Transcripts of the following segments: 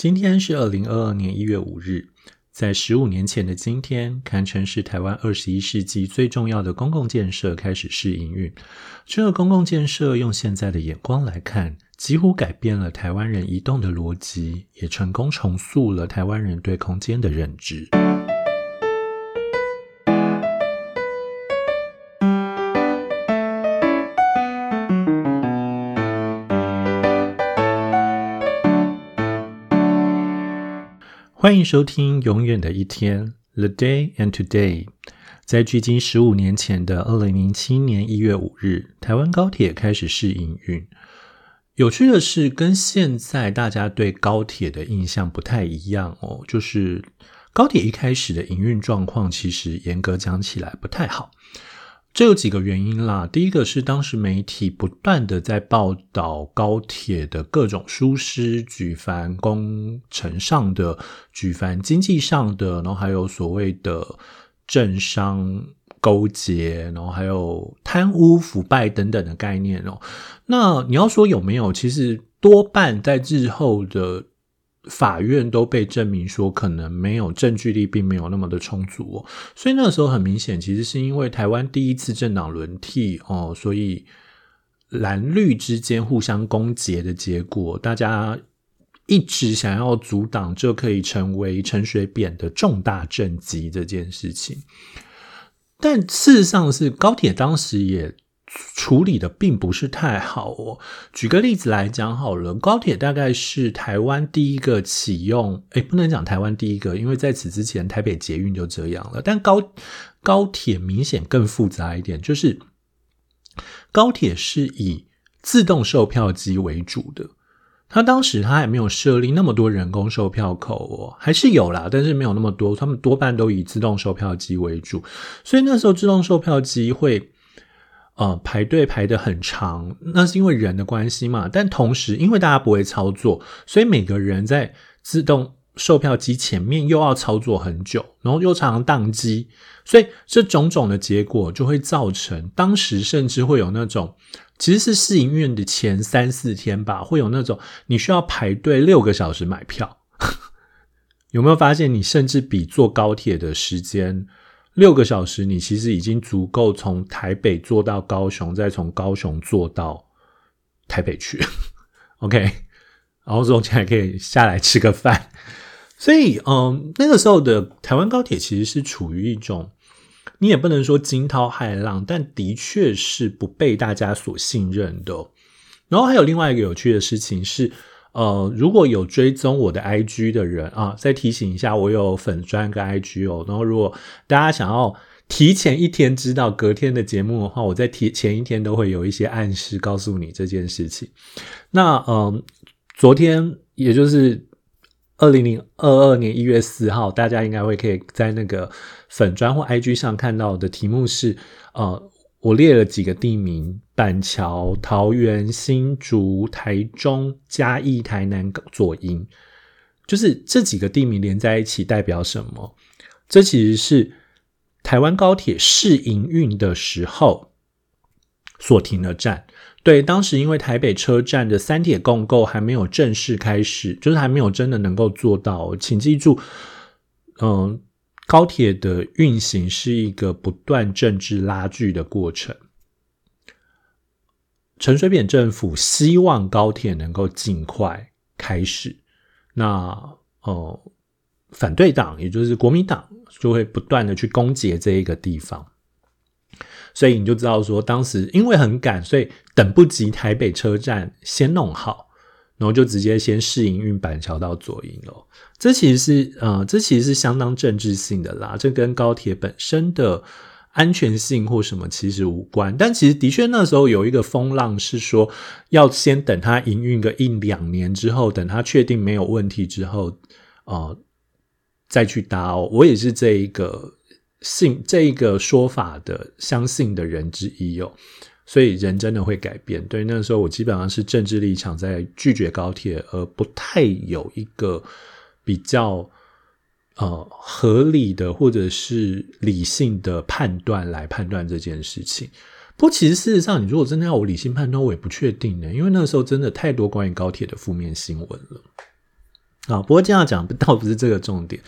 今天是二零二二年一月五日，在十五年前的今天，堪称是台湾二十一世纪最重要的公共建设开始试营运。这个公共建设用现在的眼光来看，几乎改变了台湾人移动的逻辑，也成功重塑了台湾人对空间的认知。欢迎收听《永远的一天》（The Day and Today）。在距今十五年前的二零零七年一月五日，台湾高铁开始试营运。有趣的是，跟现在大家对高铁的印象不太一样哦。就是高铁一开始的营运状况，其实严格讲起来不太好。这有几个原因啦。第一个是当时媒体不断的在报道高铁的各种疏失，举凡工程上的，举凡经济上的，然后还有所谓的政商勾结，然后还有贪污腐败等等的概念哦。那你要说有没有？其实多半在日后的。法院都被证明说可能没有证据力，并没有那么的充足哦，所以那个时候很明显，其实是因为台湾第一次政党轮替哦，所以蓝绿之间互相攻讦的结果，大家一直想要阻挡这可以成为陈水扁的重大政绩这件事情，但事实上是高铁当时也。处理的并不是太好哦。举个例子来讲好了，高铁大概是台湾第一个启用，哎，不能讲台湾第一个，因为在此之前台北捷运就这样了。但高高铁明显更复杂一点，就是高铁是以自动售票机为主的。他当时他还没有设立那么多人工售票口哦，还是有啦，但是没有那么多。他们多半都以自动售票机为主，所以那时候自动售票机会。呃，排队排得很长，那是因为人的关系嘛。但同时，因为大家不会操作，所以每个人在自动售票机前面又要操作很久，然后又常常宕机，所以这种种的结果就会造成，当时甚至会有那种，其实是试营运的前三四天吧，会有那种你需要排队六个小时买票。有没有发现，你甚至比坐高铁的时间？六个小时，你其实已经足够从台北坐到高雄，再从高雄坐到台北去。OK，然后中间还可以下来吃个饭。所以，嗯，那个时候的台湾高铁其实是处于一种，你也不能说惊涛骇浪，但的确是不被大家所信任的。然后还有另外一个有趣的事情是。呃，如果有追踪我的 IG 的人啊，再提醒一下，我有粉专跟 IG 哦。然后，如果大家想要提前一天知道隔天的节目的话，我在提前一天都会有一些暗示告诉你这件事情。那嗯，昨天也就是二零零二二年一月四号，大家应该会可以在那个粉砖或 IG 上看到的题目是呃。我列了几个地名：板桥、桃园、新竹、台中、嘉义、台南、左营，就是这几个地名连在一起代表什么？这其实是台湾高铁试营运的时候所停的站。对，当时因为台北车站的三铁共构还没有正式开始，就是还没有真的能够做到。请记住，嗯。高铁的运行是一个不断政治拉锯的过程。陈水扁政府希望高铁能够尽快开始，那呃，反对党也就是国民党就会不断的去攻击这一个地方，所以你就知道说，当时因为很赶，所以等不及台北车站先弄好。然后就直接先试营运板桥到左营了，这其实是呃，这其实是相当政治性的啦，这跟高铁本身的安全性或什么其实无关。但其实的确那时候有一个风浪是说，要先等它营运个一两年之后，等它确定没有问题之后，呃，再去搭哦。我也是这一个信这一个说法的相信的人之一哦。所以人真的会改变。对，那时候我基本上是政治立场在拒绝高铁，而不太有一个比较呃合理的或者是理性的判断来判断这件事情。不过，其实事实上，你如果真的要我理性判断，我也不确定呢，因为那个时候真的太多关于高铁的负面新闻了。啊。不过这样讲 倒不是这个重点。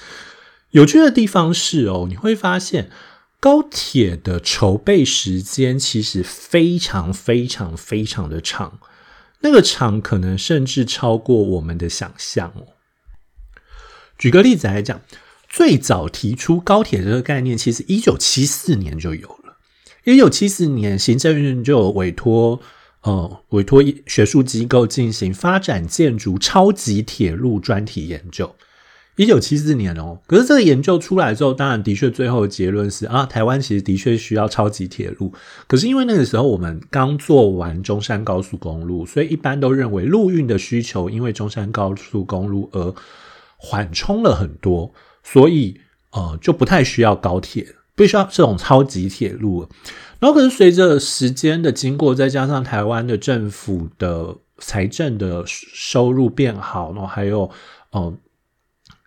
有趣的地方是哦，你会发现高铁的筹备时间其实非常非常非常的长，那个长可能甚至超过我们的想象哦。举个例子来讲，最早提出高铁这个概念，其实一九七四年就有了。一九七四年，行政院就委托呃委托学术机构进行发展建筑超级铁路专题研究。一九七四年哦，可是这个研究出来之后，当然的确最后的结论是啊，台湾其实的确需要超级铁路。可是因为那个时候我们刚做完中山高速公路，所以一般都认为陆运的需求因为中山高速公路而缓冲了很多，所以呃就不太需要高铁，必须要这种超级铁路。然后可是随着时间的经过，再加上台湾的政府的财政的收入变好，然后还有呃。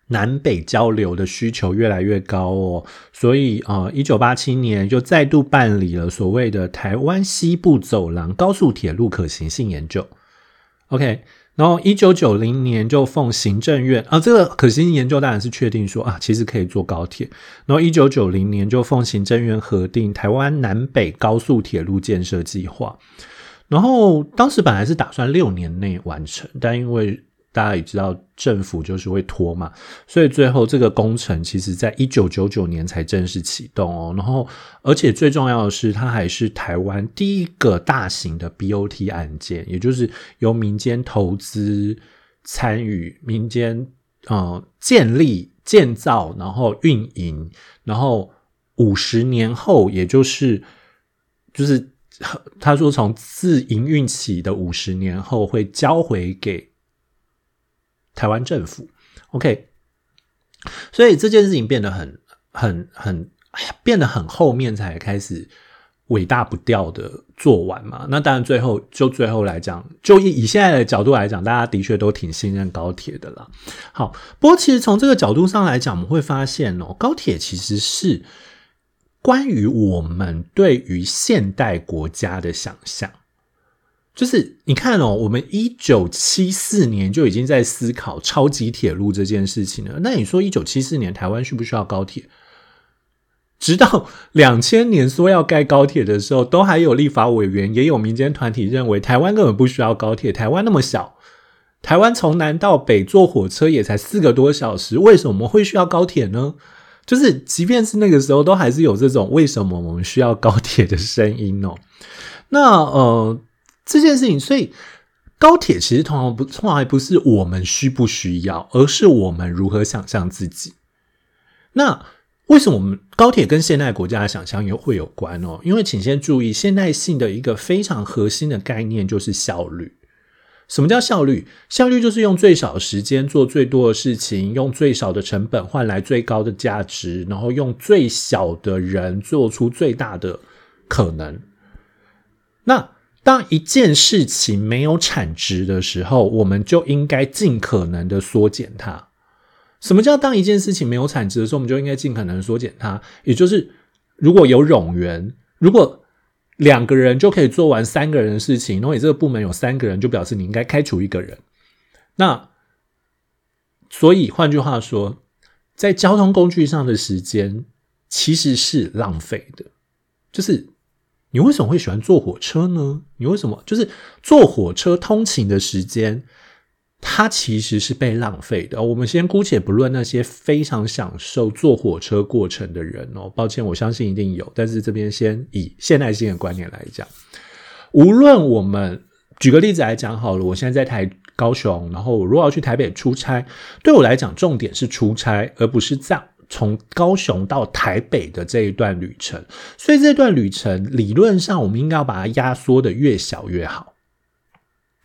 南北交流的需求越来越高哦，所以呃，一九八七年就再度办理了所谓的台湾西部走廊高速铁路可行性研究。OK，然后一九九零年就奉行政院啊，这个可行性研究当然是确定说啊，其实可以坐高铁。然后一九九零年就奉行政院核定台湾南北高速铁路建设计划。然后当时本来是打算六年内完成，但因为大家也知道，政府就是会拖嘛，所以最后这个工程其实在一九九九年才正式启动哦。然后，而且最重要的是，它还是台湾第一个大型的 BOT 案件，也就是由民间投资参与、民间呃建立、建造，然后运营，然后五十年后，也就是就是他说从自营运起的五十年后会交回给。台湾政府，OK，所以这件事情变得很、很、很变得很后面才开始伟大不掉的做完嘛。那当然，最后就最后来讲，就以以现在的角度来讲，大家的确都挺信任高铁的啦。好，不过其实从这个角度上来讲，我们会发现哦，高铁其实是关于我们对于现代国家的想象。就是你看哦，我们一九七四年就已经在思考超级铁路这件事情了。那你说一九七四年台湾需不需要高铁？直到两千年说要盖高铁的时候，都还有立法委员，也有民间团体认为台湾根本不需要高铁。台湾那么小，台湾从南到北坐火车也才四个多小时，为什么会需要高铁呢？就是即便是那个时候，都还是有这种为什么我们需要高铁的声音哦。那呃。这件事情，所以高铁其实通常不，从来不是我们需不需要，而是我们如何想象自己。那为什么我们高铁跟现代国家的想象又会有关哦？因为请先注意，现代性的一个非常核心的概念就是效率。什么叫效率？效率就是用最少时间做最多的事情，用最少的成本换来最高的价值，然后用最小的人做出最大的可能。那当一件事情没有产值的时候，我们就应该尽可能的缩减它。什么叫当一件事情没有产值的时候，我们就应该尽可能缩减它？也就是，如果有冗员，如果两个人就可以做完三个人的事情，然后你这个部门有三个人，就表示你应该开除一个人。那所以换句话说，在交通工具上的时间其实是浪费的，就是。你为什么会喜欢坐火车呢？你为什么就是坐火车通勤的时间，它其实是被浪费的。我们先姑且不论那些非常享受坐火车过程的人哦，抱歉，我相信一定有。但是这边先以现代性的观念来讲，无论我们举个例子来讲好了，我现在在台高雄，然后我如果要去台北出差，对我来讲重点是出差，而不是这样。从高雄到台北的这一段旅程，所以这段旅程理论上我们应该要把它压缩的越小越好。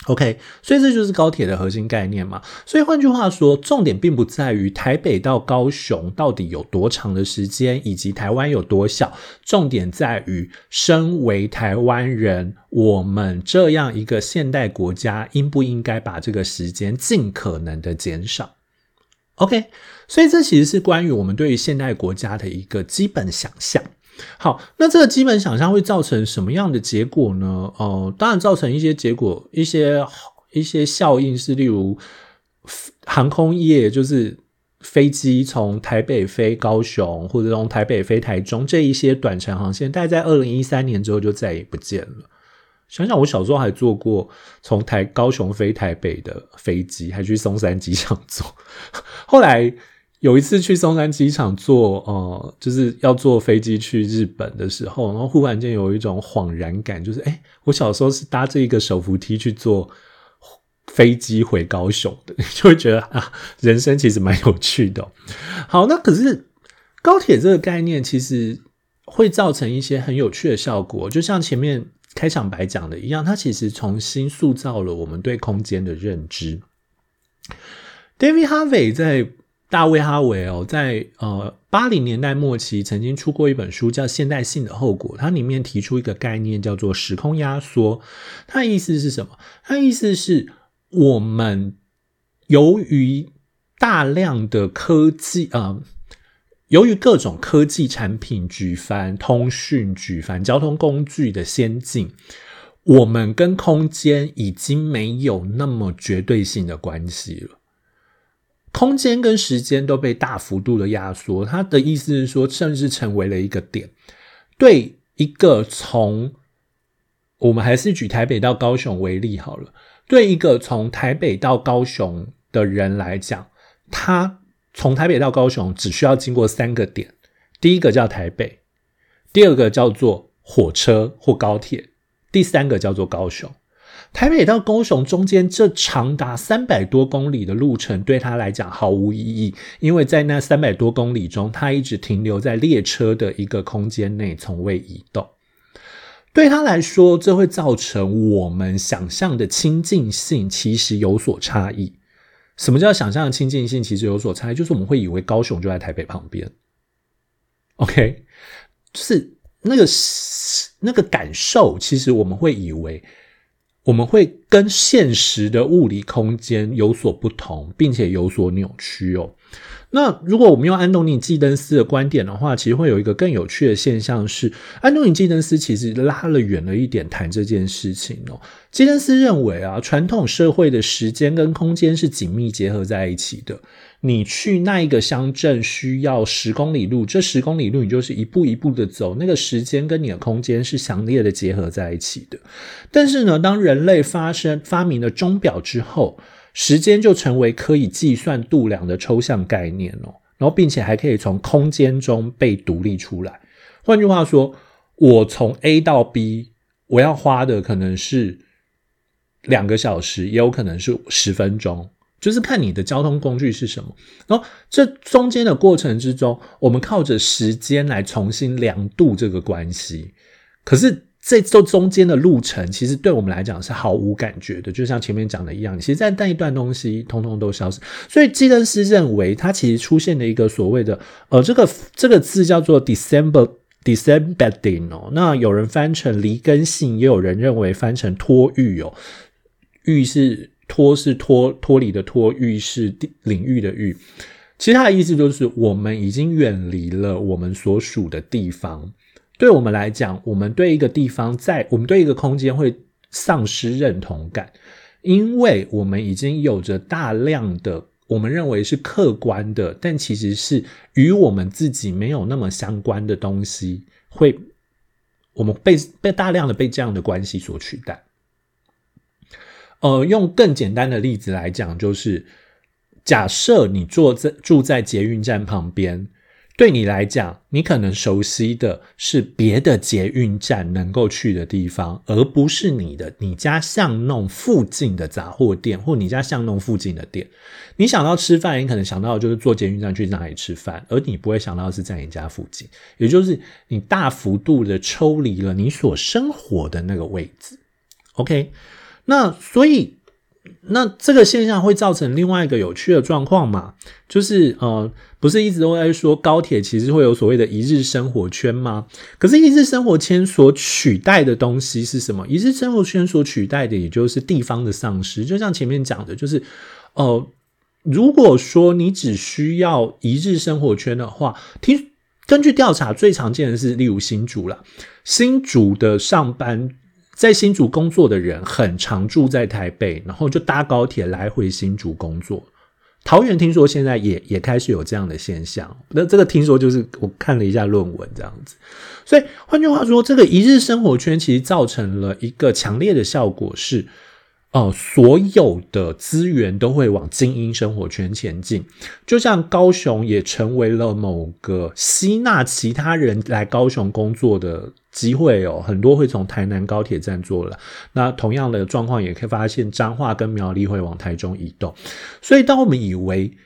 OK，所以这就是高铁的核心概念嘛。所以换句话说，重点并不在于台北到高雄到底有多长的时间，以及台湾有多小，重点在于身为台湾人，我们这样一个现代国家，应不应该把这个时间尽可能的减少。OK，所以这其实是关于我们对于现代国家的一个基本想象。好，那这个基本想象会造成什么样的结果呢？哦，当然造成一些结果，一些一些效应是，例如航空业就是飞机从台北飞高雄，或者从台北飞台中这一些短程航线，大概在二零一三年之后就再也不见了。想想我小时候还坐过从台高雄飞台北的飞机，还去松山机场坐。后来有一次去松山机场坐，呃，就是要坐飞机去日本的时候，然后忽然间有一种恍然感，就是哎，我小时候是搭这一个手扶梯去坐飞机回高雄的，就会觉得啊，人生其实蛮有趣的。好，那可是高铁这个概念其实会造成一些很有趣的效果，就像前面。开场白讲的一样，它其实重新塑造了我们对空间的认知。David Harvey 在大卫哈维哦，在呃八零年代末期曾经出过一本书叫《现代性的后果》，它里面提出一个概念叫做时空压缩。它的意思是什么？它的意思是我们由于大量的科技啊。由于各种科技产品举凡通讯举凡交通工具的先进，我们跟空间已经没有那么绝对性的关系了。空间跟时间都被大幅度的压缩。他的意思是说，甚至成为了一个点。对一个从我们还是举台北到高雄为例好了，对一个从台北到高雄的人来讲，他。从台北到高雄只需要经过三个点，第一个叫台北，第二个叫做火车或高铁，第三个叫做高雄。台北到高雄中间这长达三百多公里的路程，对他来讲毫无意义，因为在那三百多公里中，他一直停留在列车的一个空间内，从未移动。对他来说，这会造成我们想象的亲近性其实有所差异。什么叫想象的亲近性？其实有所差异，就是我们会以为高雄就在台北旁边。OK，就是那个那个感受，其实我们会以为我们会跟现实的物理空间有所不同，并且有所扭曲哦。那如果我们用安东尼·基登斯的观点的话，其实会有一个更有趣的现象是，安东尼·基登斯其实拉了远了一点谈这件事情哦。基登斯认为啊，传统社会的时间跟空间是紧密结合在一起的。你去那一个乡镇需要十公里路，这十公里路你就是一步一步的走，那个时间跟你的空间是强烈的结合在一起的。但是呢，当人类发生发明了钟表之后，时间就成为可以计算度量的抽象概念哦，然后并且还可以从空间中被独立出来。换句话说，我从 A 到 B，我要花的可能是两个小时，也有可能是十分钟，就是看你的交通工具是什么。然后这中间的过程之中，我们靠着时间来重新量度这个关系，可是。这这中间的路程，其实对我们来讲是毫无感觉的，就像前面讲的一样。其实，在那一段东西，通通都消失。所以，基登斯认为，它其实出现了一个所谓的，呃，这个这个字叫做 December Decembering 哦。那有人翻成离根性，也有人认为翻成脱域哦。域是脱是脱脱离的脱，域是领域的域。其实它的意思就是，我们已经远离了我们所属的地方。对我们来讲，我们对一个地方，在我们对一个空间会丧失认同感，因为我们已经有着大量的我们认为是客观的，但其实是与我们自己没有那么相关的东西，会我们被被大量的被这样的关系所取代。呃，用更简单的例子来讲，就是假设你坐在住在捷运站旁边。对你来讲，你可能熟悉的是别的捷运站能够去的地方，而不是你的你家巷弄附近的杂货店或你家巷弄附近的店。你想到吃饭，你可能想到就是坐捷运站去哪里吃饭，而你不会想到是在你家附近，也就是你大幅度的抽离了你所生活的那个位置。OK，那所以。那这个现象会造成另外一个有趣的状况嘛？就是呃，不是一直都在说高铁其实会有所谓的一日生活圈吗？可是，一日生活圈所取代的东西是什么？一日生活圈所取代的，也就是地方的丧失。就像前面讲的，就是呃，如果说你只需要一日生活圈的话，听根据调查，最常见的是例如新竹了，新竹的上班。在新竹工作的人很常住在台北，然后就搭高铁来回新竹工作。桃园听说现在也也开始有这样的现象，那这个听说就是我看了一下论文这样子，所以换句话说，这个一日生活圈其实造成了一个强烈的效果是。哦，所有的资源都会往精英生活圈前进，就像高雄也成为了某个吸纳其他人来高雄工作的机会哦，很多会从台南高铁站坐了。那同样的状况也可以发现，彰化跟苗栗会往台中移动。所以，当我们以为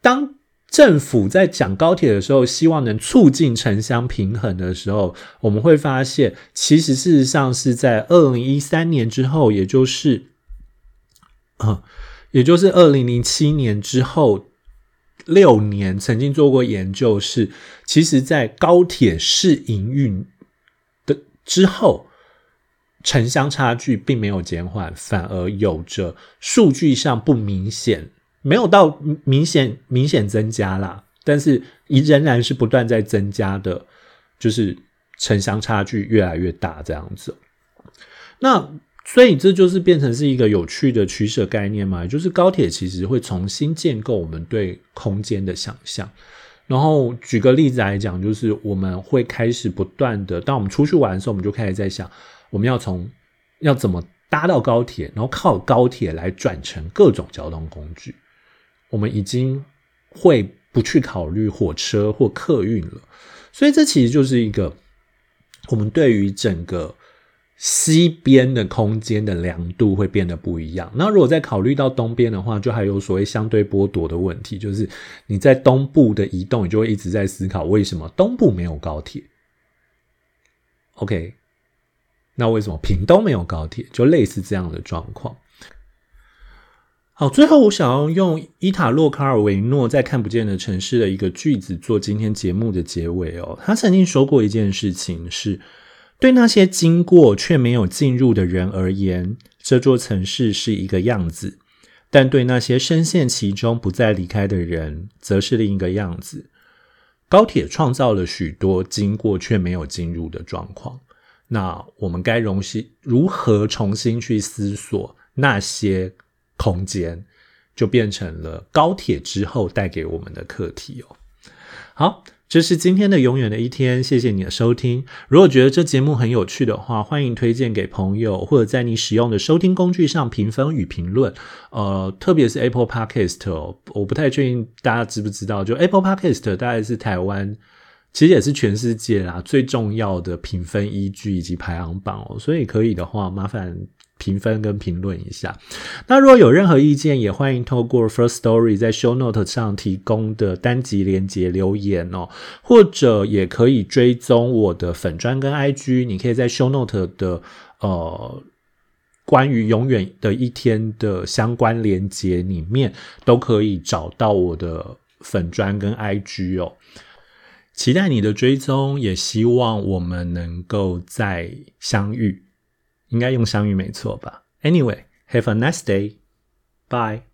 当政府在讲高铁的时候，希望能促进城乡平衡的时候，我们会发现，其实事实上是在二零一三年之后，也就是，啊，也就是二零零七年之后六年，曾经做过研究，是其实在高铁试营运之后，城乡差距并没有减缓，反而有着数据上不明显。没有到明显明显增加啦，但是仍然是不断在增加的，就是城乡差距越来越大这样子。那所以这就是变成是一个有趣的取舍概念嘛，就是高铁其实会重新建构我们对空间的想象。然后举个例子来讲，就是我们会开始不断的，当我们出去玩的时候，我们就开始在想，我们要从要怎么搭到高铁，然后靠高铁来转乘各种交通工具。我们已经会不去考虑火车或客运了，所以这其实就是一个我们对于整个西边的空间的量度会变得不一样。那如果再考虑到东边的话，就还有所谓相对剥夺的问题，就是你在东部的移动，你就会一直在思考为什么东部没有高铁。OK，那为什么屏东没有高铁？就类似这样的状况。好，最后我想要用伊塔洛卡尔维诺在《看不见的城市》的一个句子做今天节目的结尾哦。他曾经说过一件事情，是对那些经过却没有进入的人而言，这座城市是一个样子；但对那些深陷其中不再离开的人，则是另一个样子。高铁创造了许多经过却没有进入的状况，那我们该容西如何重新去思索那些？空间就变成了高铁之后带给我们的课题哦。好，这是今天的永远的一天，谢谢你的收听。如果觉得这节目很有趣的话，欢迎推荐给朋友，或者在你使用的收听工具上评分与评论。呃，特别是 Apple Podcast，我不太确定大家知不知道，就 Apple Podcast 大概是台湾，其实也是全世界啦最重要的评分依据以及排行榜哦。所以可以的话，麻烦。评分跟评论一下。那如果有任何意见，也欢迎透过 First Story 在 Show Note 上提供的单集连接留言哦，或者也可以追踪我的粉砖跟 IG。你可以在 Show Note 的呃关于永远的一天的相关连接里面，都可以找到我的粉砖跟 IG 哦。期待你的追踪，也希望我们能够再相遇。应该用相遇没错吧？Anyway, have a nice day. Bye.